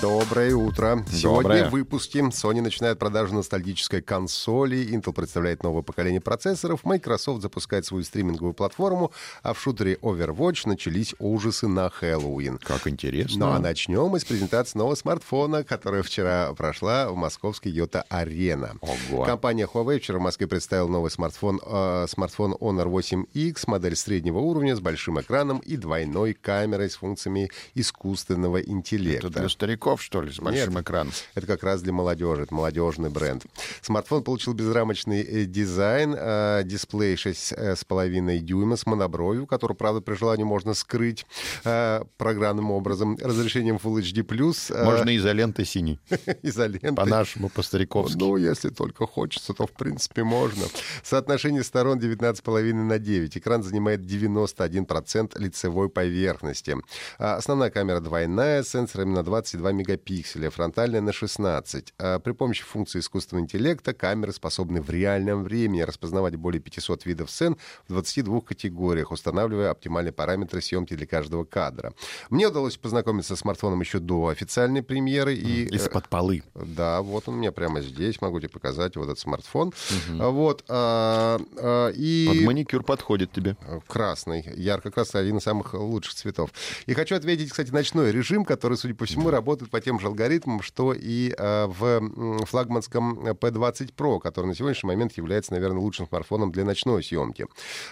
Доброе утро. Сегодня Доброе. в выпуске Sony начинает продажу ностальгической консоли, Intel представляет новое поколение процессоров, Microsoft запускает свою стриминговую платформу, а в шутере Overwatch начались ужасы на Хэллоуин. Как интересно. Ну а начнем мы с презентации нового смартфона, которая вчера прошла в московской Йота Арена. Ого. Компания Huawei вчера в Москве представила новый смартфон, э, смартфон Honor 8X, модель среднего уровня с большим экраном и двойной камерой с функциями искусственного интеллекта. Это для стариков, что ли, с большим Нет. экраном? Это как раз для молодежи, это молодежный бренд. Смартфон получил безрамочный э, дизайн, э, дисплей 6,5 дюйма с монобровью, который, правда, при желании можно скрыть э, программным образом, разрешением Full HD+, э, Можно изолентой синей. изолентой. По-нашему, по-стариковски. Ну, если только хочется, то, в принципе, можно. Соотношение сторон 19,5 на 9. Экран занимает 91% лицевой поверхности. А Основная камера двойная, с сенсорами на 22 мегапикселя, фронтальная на 16. А При помощи функции искусственного интеллекта камеры способны в реальном времени распознавать более 500 видов сцен в 22 категориях, устанавливая оптимальные параметры съемки для каждого кадра. Мне удалось познакомиться с смартфоном еще до официальной премьеры. И, э, Из-под полы. да, вот он у меня прямо здесь, могу тебе показать вот этот смартфон. А, Вот, а, а, и... Под маникюр подходит тебе. Красный, ярко-красный, один из самых лучших цветов. И хочу ответить, кстати, ночной режим, который, судя по всему, работает по тем же алгоритмам, что и а, в флагманском P20 Pro, который на сегодняшний момент является, наверное, лучшим смартфоном для ночной съемки.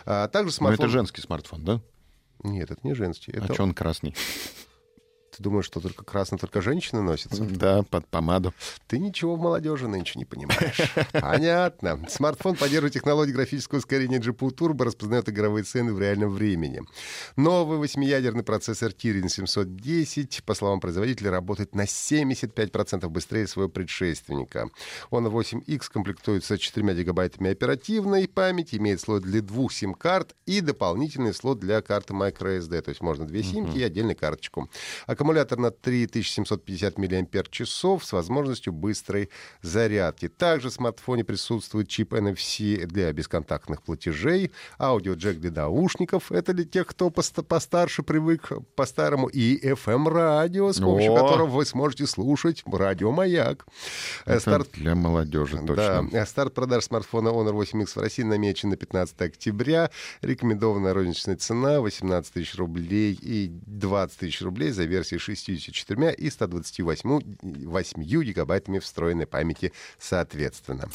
А, также Но смартфон... это женский смартфон, да? Нет, это не женский. А Это... что он красный? Ты думаешь, что только красный только женщины носятся? Да, под помаду. Ты ничего в молодежи нынче не понимаешь. Понятно. Смартфон поддерживает технологию графического ускорения GPU Turbo, распознает игровые цены в реальном времени. Новый восьмиядерный процессор Kirin 710, по словам производителя, работает на 75% быстрее своего предшественника. Honor 8X комплектуется 4 гигабайтами оперативной памяти, имеет слот для двух сим-карт и дополнительный слот для карты microSD. То есть можно две симки и отдельную карточку. Аккумулятор на 3750 мАч с возможностью быстрой зарядки. Также в смартфоне присутствует чип NFC для бесконтактных платежей, аудиоджек для наушников. Это для тех, кто поста- постарше привык по-старому. И FM-радио, с помощью О! которого вы сможете слушать радио «Маяк». Э, Это Старт для молодежи, да, точно. э, старт продаж смартфона Honor 8X в России намечен на 15 октября. Рекомендованная розничная цена 18 тысяч рублей и 20 тысяч рублей за версии 64 и 128 8 гигабайтами встроенной памяти соответственно.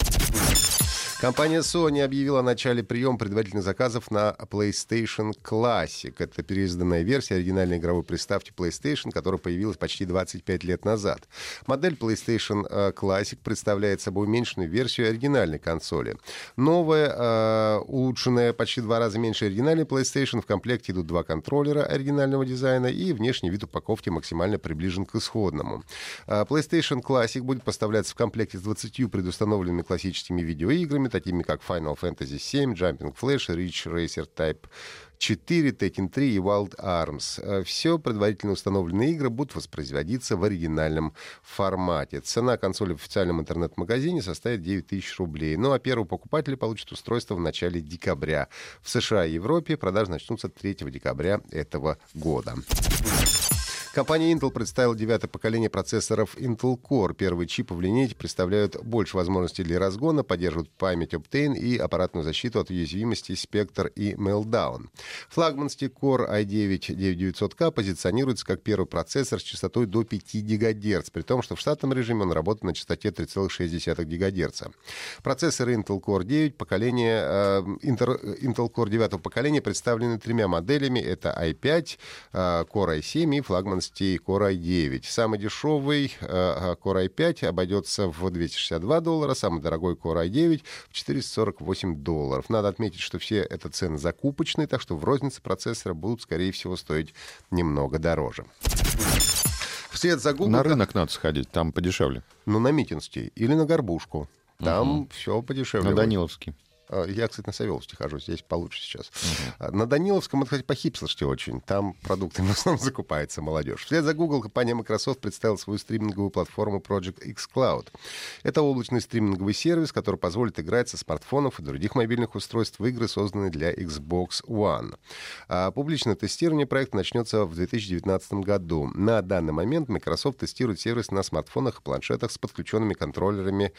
Компания Sony объявила о начале приема предварительных заказов на PlayStation Classic. Это переизданная версия оригинальной игровой приставки PlayStation, которая появилась почти 25 лет назад. Модель PlayStation э, Classic представляет собой уменьшенную версию оригинальной консоли. Новая, э, улучшенная почти два раза меньше оригинальной PlayStation. В комплекте идут два контроллера оригинального дизайна и внешний вид упаковки максимально приближен к исходному. А, PlayStation Classic будет поставляться в комплекте с 20 предустановленными классическими видеоиграми, такими как Final Fantasy VII, Jumping Flash, Ridge Racer Type 4, Tekken 3 и Wild Arms. Все предварительно установленные игры будут воспроизводиться в оригинальном формате. Цена консоли в официальном интернет-магазине составит 9 тысяч рублей. Ну а первый покупатель получит устройство в начале декабря. В США и Европе продажи начнутся 3 декабря этого года. Компания Intel представила девятое поколение процессоров Intel Core. Первые чипы в линейке представляют больше возможностей для разгона, поддерживают память Optane и аппаратную защиту от уязвимости Spectre и Meltdown. Флагманский Core i9-9900K позиционируется как первый процессор с частотой до 5 ГГц, при том, что в штатном режиме он работает на частоте 3,6 ГГц. Процессоры Intel Core 9 поколения, э, Inter- Intel Core 9 поколения представлены тремя моделями. Это i5, э, Core i7 и флагманский Core i9. Самый дешевый э, Core i5 обойдется в 262 доллара, самый дорогой Core i9 в 448 долларов. Надо отметить, что все это цены закупочные, так что в рознице процессора будут, скорее всего, стоить немного дороже. Вслед за Google... На рынок надо сходить, там подешевле. Ну, на Митинский или на Горбушку. Там все подешевле. На. Даниловский. Я, кстати, на Савеловске хожу, здесь получше сейчас. А, На Даниловском, это, кстати, по-хипстерски очень. Там продукты в основном закупается молодежь. Вслед за Google компания Microsoft представила свою стриминговую платформу Project X Cloud. Это облачный стриминговый сервис, который позволит играть со смартфонов и других мобильных устройств в игры, созданные для Xbox One. А Публичное тестирование проекта начнется в 2019 году. На данный момент Microsoft тестирует сервис на смартфонах и планшетах с подключенными контроллерами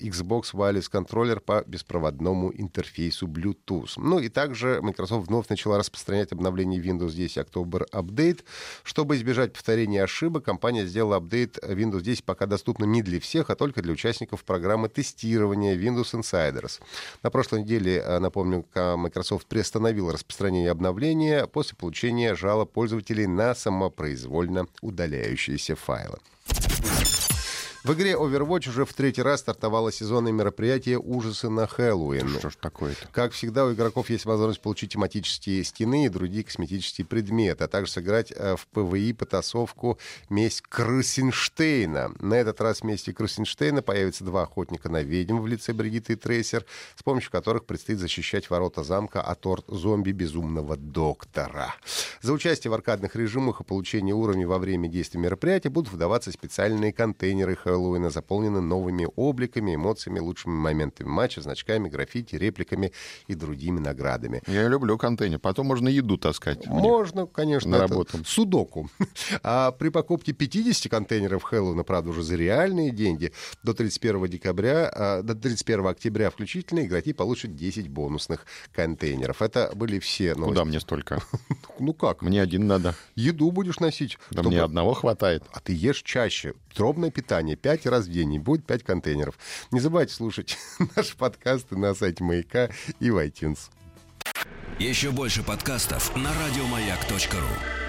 Xbox Wireless контроллер по беспроводному интерфейсу Bluetooth. Ну и также Microsoft вновь начала распространять обновление Windows 10 October Update. Чтобы избежать повторения ошибок, компания сделала апдейт Windows 10 пока доступным не для всех, а только для участников программы тестирования Windows Insiders. На прошлой неделе, э, напомню, Microsoft приостановила распространение обновления после получения жалоб пользователей на самопроизвольно удаляющиеся файлы. В игре Overwatch уже в третий раз стартовало сезонное мероприятие «Ужасы на Хэллоуин». Что ж такое-то? Как всегда, у игроков есть возможность получить тематические стены и другие косметические предметы, а также сыграть э, в ПВИ потасовку «Месть Крысенштейна». На этот раз вместе Крысенштейна появятся два охотника на ведьм в лице Бригитты и Трейсер, с помощью которых предстоит защищать ворота замка от орд зомби безумного доктора. За участие в аркадных режимах и получение уровней во время действия мероприятия будут выдаваться специальные контейнеры Хэллоуина, заполненные новыми обликами, эмоциями, лучшими моментами матча, значками, граффити, репликами и другими наградами. Я люблю контейнер. Потом можно еду таскать. Можно, конечно, На работу. судоку. А при покупке 50 контейнеров Хэллоуина, правда, уже за реальные деньги, до 31 декабря, а, до 31 октября включительно игроки получат 10 бонусных контейнеров. Это были все Куда новости. мне столько? Ну как? Мне один надо. Еду будешь носить. Да чтобы- мне одного хватает. А ты ешь чаще. Дробное питание. Пять раз в день. И будет пять контейнеров. Не забывайте слушать наши подкасты на сайте Маяка и в iTunes. Еще больше подкастов на радиомаяк.ру.